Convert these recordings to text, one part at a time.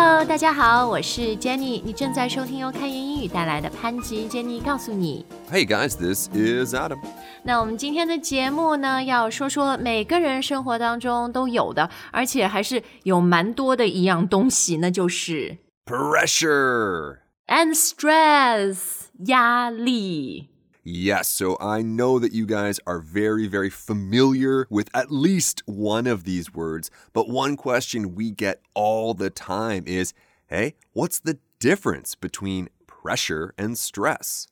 Hello，大家好，我是 Jenny，你正在收听由开言英语带来的潘吉 Jenny 告诉你。 Hey guys, this is Adam. 那我们今天的节目呢，要说说每个人生活当中都有的，而且还是有蛮多的一样东西，那就是 Pressure. and stress 压力。 Yes, so I know that you guys are very, very familiar with at least one of these words, but one question we get all the time is hey, what's the difference between pressure and stress?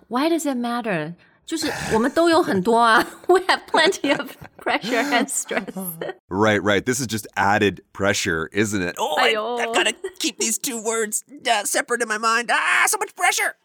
Why does it matter？就是我们都有很多啊，We have plenty of pressure and stress。 Right, right. This is just added pressure, isn't it? Oh, I, Ayo. I've got to keep these two words uh, separate in my mind. Ah, so much pressure.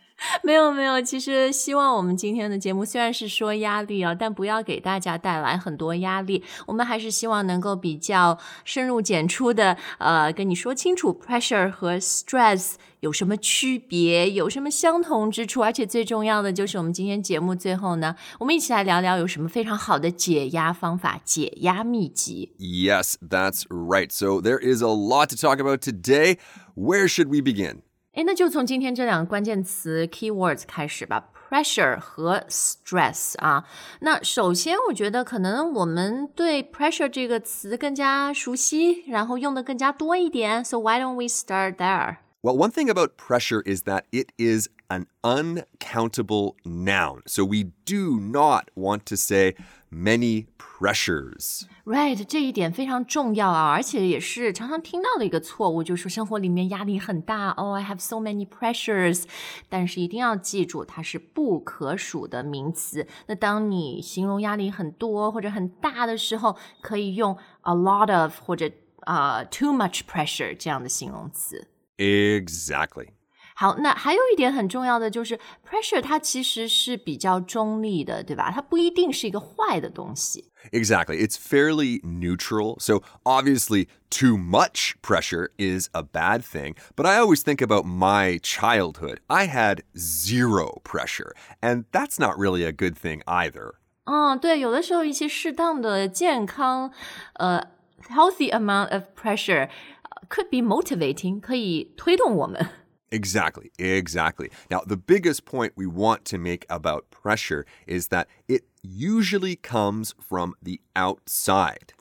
没有没有，其实希望我们今天的节目虽然是说压力啊，但不要给大家带来很多压力。我们还是希望能够比较深入浅出的，呃，跟你说清楚 pressure 和 stress 有什么区别，有什么相同之处，而且最重要的就是我们今天节目最后呢，我们一起来聊聊有什么非常好的解压方法、解压秘籍。 Yes, that's right. So there is a lot to talk about today. Where should we begin? 诶，那就从今天这两个关键词 keywords 开始吧，pressure 和 stress 啊。那首先，我觉得可能我们对 pressure 这个词更加熟悉，然后用的更加多一点。So why don't we start there? Well, one thing about pressure is that it is an uncountable noun. So we do not want to say many pressures. Right，这一点非常重要啊，而且也是常常听到的一个错误，就是说生活里面压力很大哦、i have so many pressures，但是一定要记住，它是不可数的名词。那当你形容压力很多或者很大的时候，可以用 a lot of 或者啊、too much pressure 这样的形容词。 Exactly. 好，那还有一点很重要的就是 pressure，它其实是比较中立的，对吧？它不一定是一个坏的东西。 Exactly. It's fairly neutral. So obviously, too much pressure is a bad thing. But I always think about my childhood. I had zero pressure, and that's not really a good thing either. 嗯，对，有的时候一些适当的健康，呃，healthy amount of pressure、呃 could be motivating，可以推动我们。 Exactly, exactly. Now, the biggest point we want to make about pressure is that it usually comes from the outside.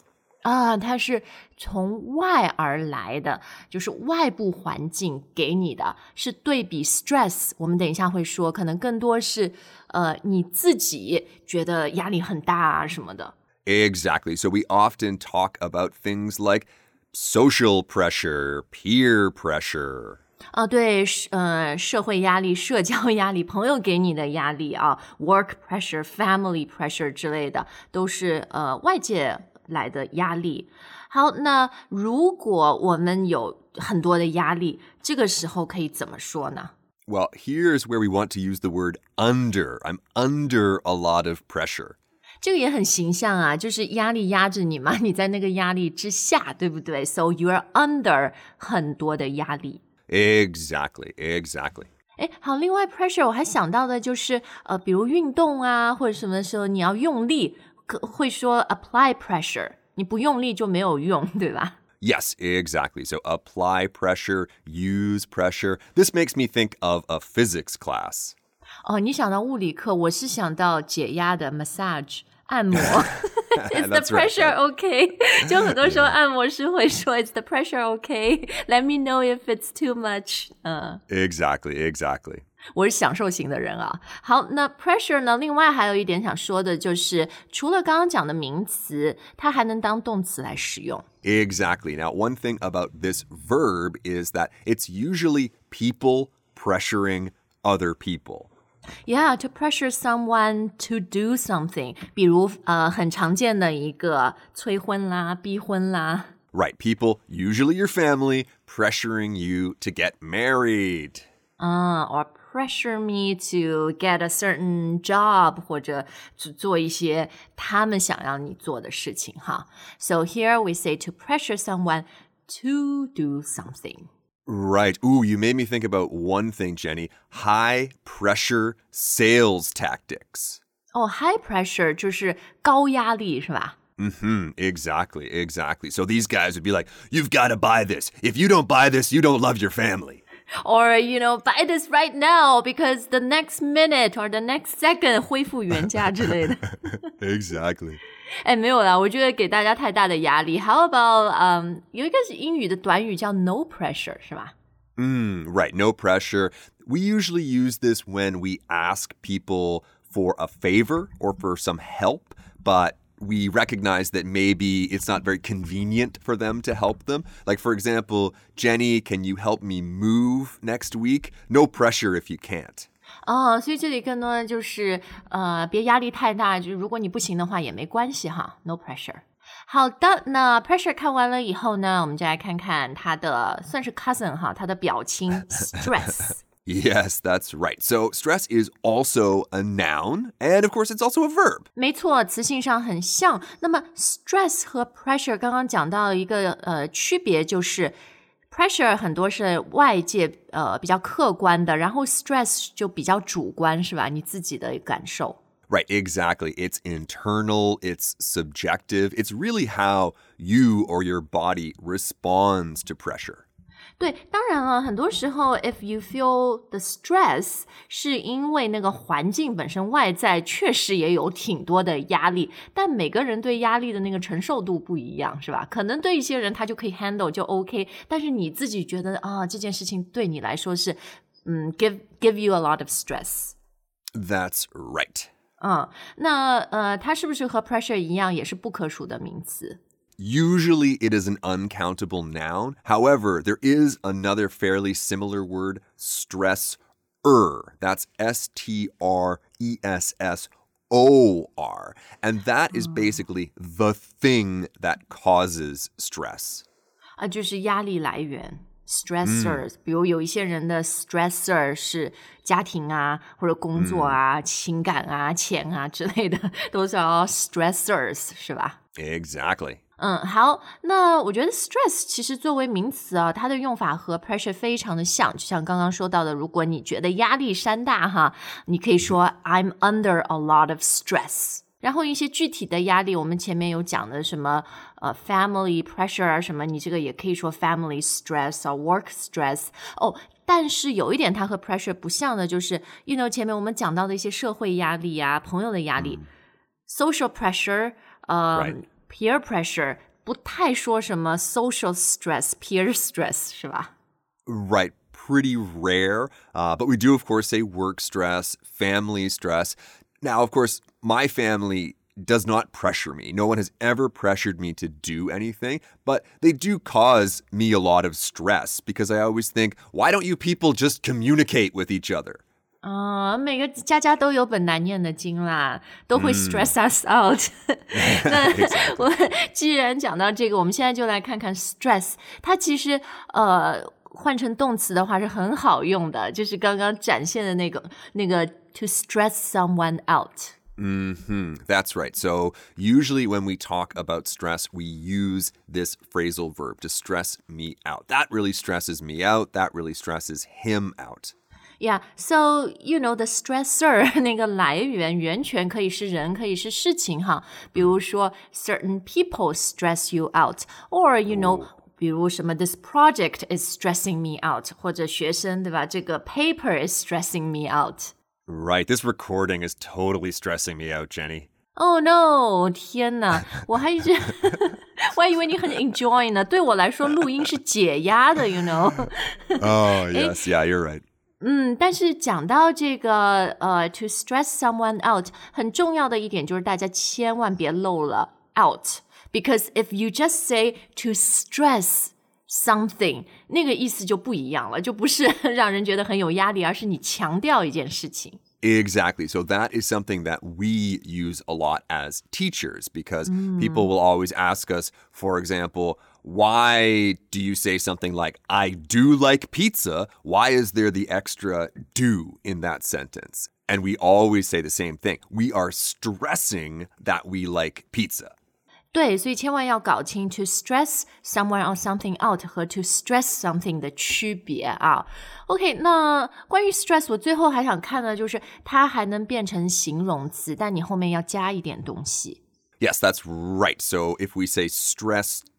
啊，它是从外而来的，就是外部环境给你的，是对比 stress。我们等一下会说，可能更多是呃你自己觉得压力很大啊什么的。 Exactly. So we often talk about things like social pressure, peer pressure. 啊，对，是呃，社会压力、社交压力、朋友给你的压力啊，work pressure、family pressure 之类的，都是呃外界来的压力。好，那如果我们有很多的压力，这个时候可以怎么说呢？ Well, here's where we want to use the word under. I'm under a lot of pressure. 这个也很形象啊，就是压力压着你嘛，你在那个压力之下，对不对？So you're under 很多的压力。 Exactly, exactly. 哎，好，另外 pressure 我还想到的就是，呃，比如运动啊，或者什么时候你要用力，可会说 apply pressure，你不用力就没有用，对吧？ Yes, exactly. So apply pressure, use pressure. This makes me think of a physics class. 哦，你想到物理课，我是想到解压的 massage 按摩。Is the That's right, pressure okay？就很多时候按摩师会说 Is the pressure okay？Let me know if it's too much。嗯。 Exactly, exactly. 我是享受型的人啊。好，那 pressure 呢？另外还有一点想说的就是，除了刚刚讲的名词，它还能当动词来使用。 Exactly. Now, one thing about this verb is that it's usually people pressuring other people. Yeah, to pressure someone to do something，比如呃很常见的一个催婚啦、逼婚啦。 Right, people, usually your family, pressuring you to get married. 啊、o r pressure me to get a certain job，或者去做一些他们想让你做的事情哈。So here we say to pressure someone to do something. Right. Ooh, you made me think about one thing, Jenny high pressure sales tactics. 哦、h i g h pressure 就是高压力是吧？ hmm Exactly, exactly. So these guys would be like, "You've got to buy this. If you don't buy this, you don't love your family." Or you know, buy this right now because the next minute or the next second 恢复原价之类的。 exactly. 哎，没有啦，我觉得给大家太大的压力。How about 嗯、有一个是英语的短语叫 no pressure，是吧？ Mm, right, no pressure. We usually use this when we ask people for a favor or for some help, but we recognize that maybe it's not very convenient for them to help them. Like, for example, Jenny, can you help me move next week? No pressure if you can't. 哦，所以这里更多的就是呃，别压力太大，就是如果你不行的话也没关系哈，no pressure。好的，那 pressure 看完了以后呢，我们就来看看他的算是 cousin 哈，他的表亲 stress。Yes, that's right. So, stress is also a noun, and of course, it's also a verb. 没错，词性上很像。那么 stress 和 pressure 刚刚讲到一个呃区别，就是 pressure 很多是外界呃比较客观的，然后 stress 就比较主观，是吧？你自己的感受。 Right, exactly. It's internal, it's subjective. It's really how you or your body responds to pressure. 对，当然了，很多时候，if you feel the stress，是因为那个环境本身外在确实也有挺多的压力，但每个人对压力的那个承受度不一样，是吧？可能对一些人他就可以 handle 就 OK，但是你自己觉得啊，这件事情对你来说是，嗯，give give you a lot of stress。That's right. 嗯，那呃，它是不是和 pressure 一样，也是不可数的名词？Usually it is an uncountable noun. However, there is another fairly similar word, stress That's S T R E S S O R. And that is basically the thing that causes stress. 啊，就是压力来源 stressors，、比如有一些人的 stressor 是家庭啊，或者工作啊、情感啊、钱啊之类的，都叫 stressors，是吧？ Exactly. 嗯，好，那我觉得 stress 其实作为名词啊，它的用法和 pressure 非常的像，就像刚刚说到的，如果你觉得压力山大哈，你可以说 I'm under a lot of stress。然后一些具体的压力，我们前面有讲的什么呃 family pressure 啊什么，你这个也可以说 family stress 啊 work stress 哦。但是有一点它和 pressure 不像的，就是，you know 前面我们讲到的一些社会压力啊、朋友的压力、social pressure，呃. peer pressure 不太说什么 social stress、peer stress 是吧？ Right. Pretty rare. Uh, but we do, of course, say work stress, family stress. Now, of course, my family does not pressure me. No one has ever pressured me to do anything, but they do cause me a lot of stress because I always think, why don't you people just communicate with each other? 啊、每个家家都有本难念的经啦，都会 stress us out。那我既然讲到这个，我们现在就来看看 stress，它其实呃换成动词的话是很好用的，就是刚刚展现的那个那个 to stress someone out。 hmm That's right. So, usually when we talk about stress, we use this phrasal verb to stress me out. That really stresses me out. That really stresses him out. Yeah, so you know the stressor 那个来源源泉可以是人，可以是事情哈。比如说 certain people stress you out，or you know、比如什么 this project is stressing me out，或者学生对吧？这个 paper is stressing me out。 Right. This recording is totally stressing me out, Jenny. Oh no！天哪，我还一直我还以为你很 enjoy 呢。对我来说，录音是解压的，you know。 Oh, yes. Yeah, you're right. 嗯，但是讲到这个呃，to stress someone out，很重要的一点就是大家千万别漏了 out，because if you just say to stress something，那个意思就不一样了，就不是让人觉得很有压力，而是你强调一件事情。 Exactly. So that is something that we use a lot as teachers because people will always ask us, for example, why do you say something like, I do like pizza? Why is there the extra do in that sentence? And we always say the same thing. We are stressing that we like pizza. 对，所以千万要搞清 to stress someone or something out 和 to stress something 的区别啊。OK，那关于 stress，我最后还想看的就是它还能变成形容词，但你后面要加一点东西。 Yes, that's right. So if we say stressed,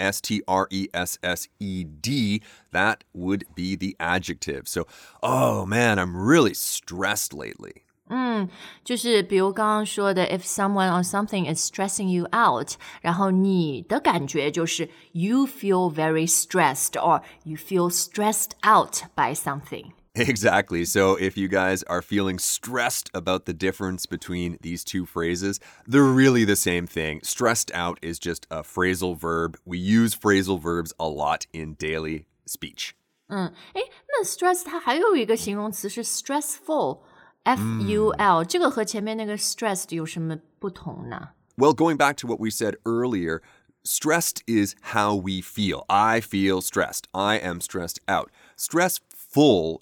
S T R E S S E D, that would be the adjective. So, oh man, I'm really stressed lately. 嗯，就是比如刚刚说的，if someone or something is stressing you out，然后你的感觉就是 you feel very stressed or you feel stressed out by something。 Exactly. So if you guys are feeling stressed about the difference between these two phrases, they're really the same thing. Stressed out is just a phrasal verb. We use phrasal verbs a lot in daily speech. 嗯，诶，那 stress 它还有一个形容词是 stressful。F U L，、嗯、这个和前面那个 stressed 有什么不同呢？Well, going back to what we said earlier, stressed is how we feel. I feel stressed. I am stressed out. Stressful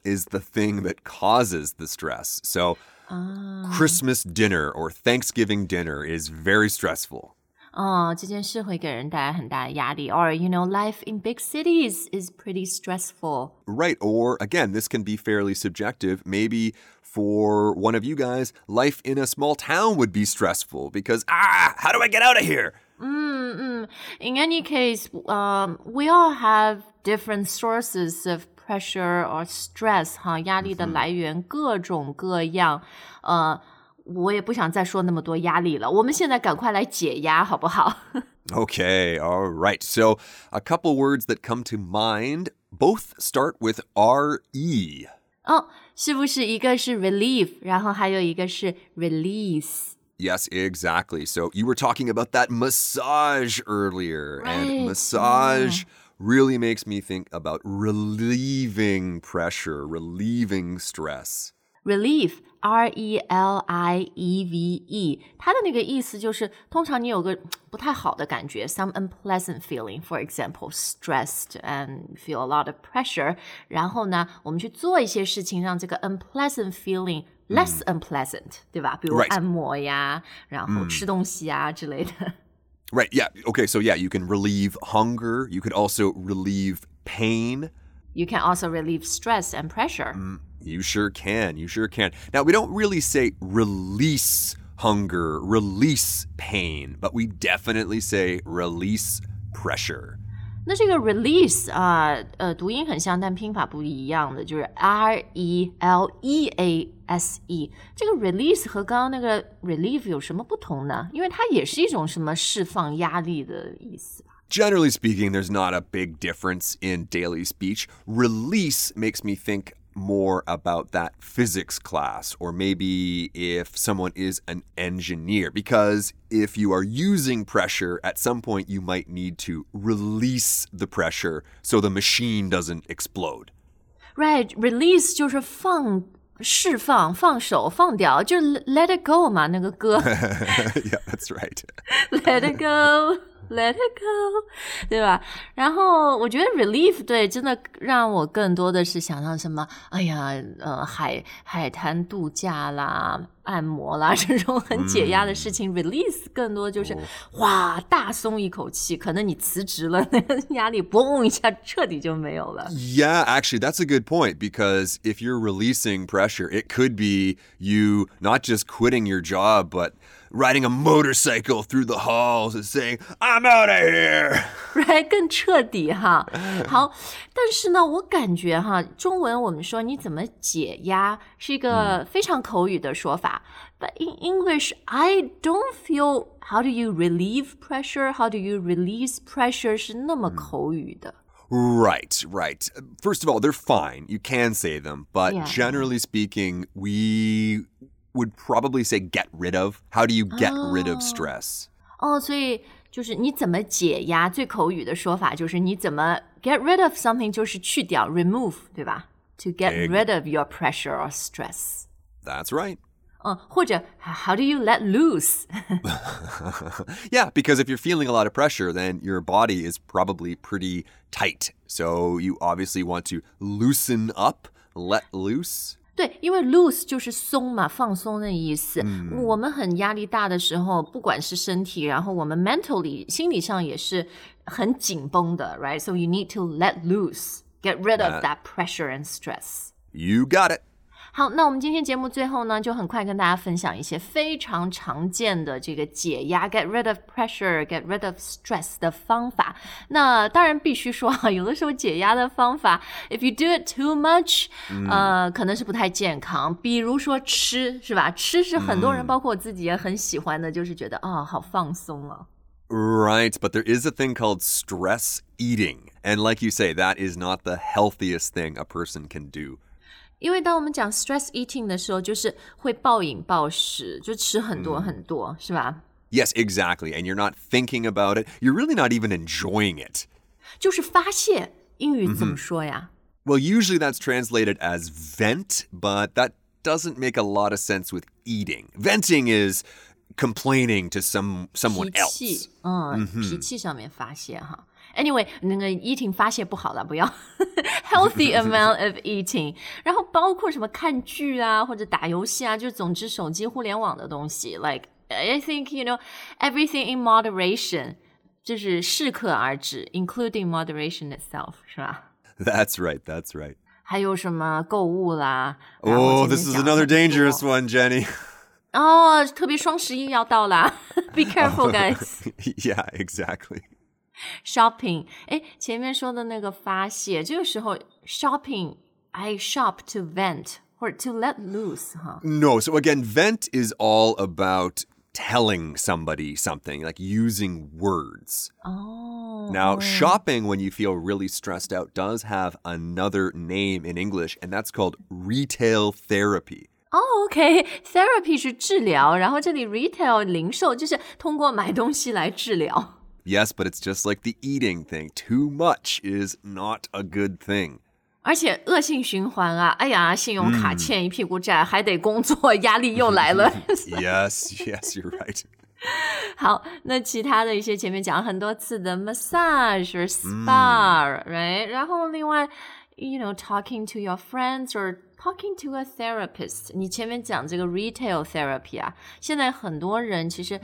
is the thing that causes the stress. So, Christmas dinner or Thanksgiving dinner is very stressful. 哦，这件事会给人带来很大的压力。Or you know, life in big cities is pretty stressful. Right. Or again, this can be fairly subjective. Maybe for one of you guys, life in a small town would be stressful because ah, how do I get out of here? Mm, mm. In any case, um, we all have different sources of pressure or stress 哈，压力的来源各种各样，呃。我也不想再说那么多压力了。我们现在赶快来解压，好不好？Okay, all right. So a couple words that come to mind both start with R E. 哦，是不是一个是 relief，然后还有一个是 release？ Yes, exactly. So you were talking about that massage earlier, right. and massage. Yeah really makes me think about relieving pressure, relieving stress. Relief R E L I E V E，它的那个意思就是，通常你有个不太好的感觉，some unpleasant feeling. For example, stressed and feel a lot of pressure. 然后呢，我们去做一些事情，让这个 unpleasant feeling less unpleasant，、嗯、对吧？比如按摩呀，然后吃东西啊、嗯、之类的。 Right. Yeah. Okay. So yeah, you can relieve hunger. You could also relieve pain. You can also relieve stress and pressure. Mm. You sure can. You sure can. Now, we don't really say release hunger, release pain, but we definitely say release pressure. 那这个 release 啊、呃，呃，读音很像，但拼法不一样的，就是 R E L E A S E。这个 release 和刚刚那个 relieve 有什么不同呢？因为它也是一种什么释放压力的意思。Generally speaking, there's not a big difference in daily speech. Release makes me think more about that physics class, or maybe if someone is an engineer, because if you are using pressure, at some point you might need to release the pressure so the machine doesn't explode. Right, release 就是放释放、放手、放掉，就是 let it go 嘛，那个歌。yeah, that's right. let it go. Let it go，对吧？然后我觉得 relief 对，真的让我更多的是想到什么？哎呀，呃，海海滩度假啦，按摩啦，这种很解压的事情。Release 更多就是哇，大松一口气，可能你辞职了，那个压力嘣一下彻底就没有了。Yeah, actually, that's a good point because if you're releasing pressure, it could be you not just quitting your job, but riding a motorcycle through the halls and saying, I'm out of here. Right，更彻底哈。好，但是呢，我感觉哈，中文我们说你怎么解压是一个非常口语的说法。But in English, I don't feel how do you relieve pressure? How do you release pressure? 是那么口语的。Right, right. First of all, they're fine. You can say them, but yeah. generally speaking, we would probably say get rid of. How do you get rid of stress? 哦，所以就是你怎么解压？最口语的说法就是你怎么 get rid of something，就是去掉 remove，对吧？To get rid of your pressure or stress. That's right. 嗯，或者 how do you let loose? yeah, because if you're feeling a lot of pressure, then your body is probably pretty tight. So you obviously want to loosen up, let loose. 对，因为 loose 就是松嘛，放松的意思。嗯、我们很压力大的时候，不管是身体，然后我们 mentally 心理上也是很紧绷的，right? So you need to let loose, get rid of that pressure and stress. You got it. 好，那我们今天节目最后呢，就很快跟大家分享一些非常常见的这个解压 （get rid of pressure, get rid of stress） 的方法。那当然必须说啊，有的时候解压的方法，if you do it too much，、呃，可能是不太健康。比如说吃，是吧？吃是很多人，包括我自己也很喜欢的，就是觉得啊、好放松哦。 Right, but there is a thing called stress eating. And like you say, that is not the healthiest thing a person can do. 因为当我们讲 stress eating 的时候，就是会暴饮暴食，就吃很多很多，是吧？ Yes, exactly. And you're not thinking about it. You're really not even enjoying it. 就是发泄。英语怎么说呀？ Well, usually that's translated as vent, but that doesn't make a lot of sense with eating. Venting is complaining to some 脾 someone 气 else.，嗯，脾气上面发泄哈。 Anyway，那个 eating 发泄不好了，不要 healthy amount of eating。然后包括什么看剧啊，或者打游戏啊，就总之手机互联网的东西，like I think you know everything in moderation，就是适可而止，including moderation itself，是吧？ That's right. That's right. 还有什么购物啦？然后 Oh, 前面 this is 讲了 another 很多 dangerous one, Jenny. 哦，特别双十一要到啦，Be careful, guys. yeah, exactly. shopping，哎，前面说的那个发泄，这个时候 shopping，I shop to vent 或者 to let loose 哈。 No, so again, vent is all about telling somebody something, like using words. 哦 Now, shopping when you feel really stressed out does have another name in English, and that's called retail therapy. 哦，OK，therapy 是治疗，然后这里 retail 零售就是通过买东西来治疗。 Yes, but it's just like the eating thing. Too much is not a good thing. 而且恶性循环啊！哎呀，信用卡欠一屁股债，还得工作，压力又来了。 yes, yes, you're right. 好，那其他的一些前面讲了很多次的 massage or spa，right？、然后另外，you know talking to your friends or talking to a therapist。你前面讲这个 retail therapy 啊，现在很多人其实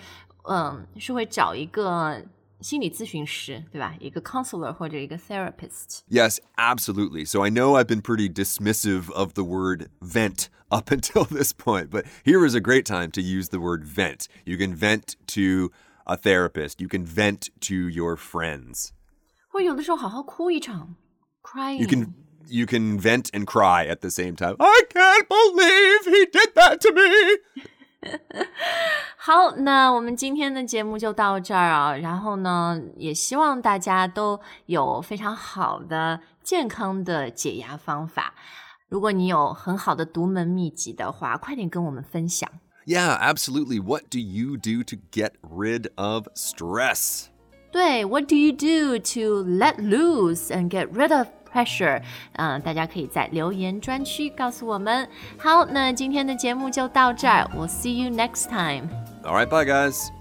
嗯是会找一个 心理咨询师，对吧？一个 counselor 或者一个 therapist。 Yes, absolutely. So I know I've been pretty dismissive of the word vent up until this point, but here is a great time to use the word vent. You can vent to a therapist, you can vent to your friends. 或有的时候好好哭一场，crying。 You can you can vent and cry at the same time. I can't believe he did that to me. 好，那我们今天的节目就到这儿啊。然后呢，也希望大家都有非常好的、健康的解压方法。如果你有很好的独门秘籍的话，快点跟我们分享。Yeah, absolutely. What do you do to get rid of stress? 对，What do you do to let loose and get rid of pressure？嗯，大家可以在留言专区告诉我们。好，那今天的节目就到这儿，We'll see you next time。 All right, bye guys.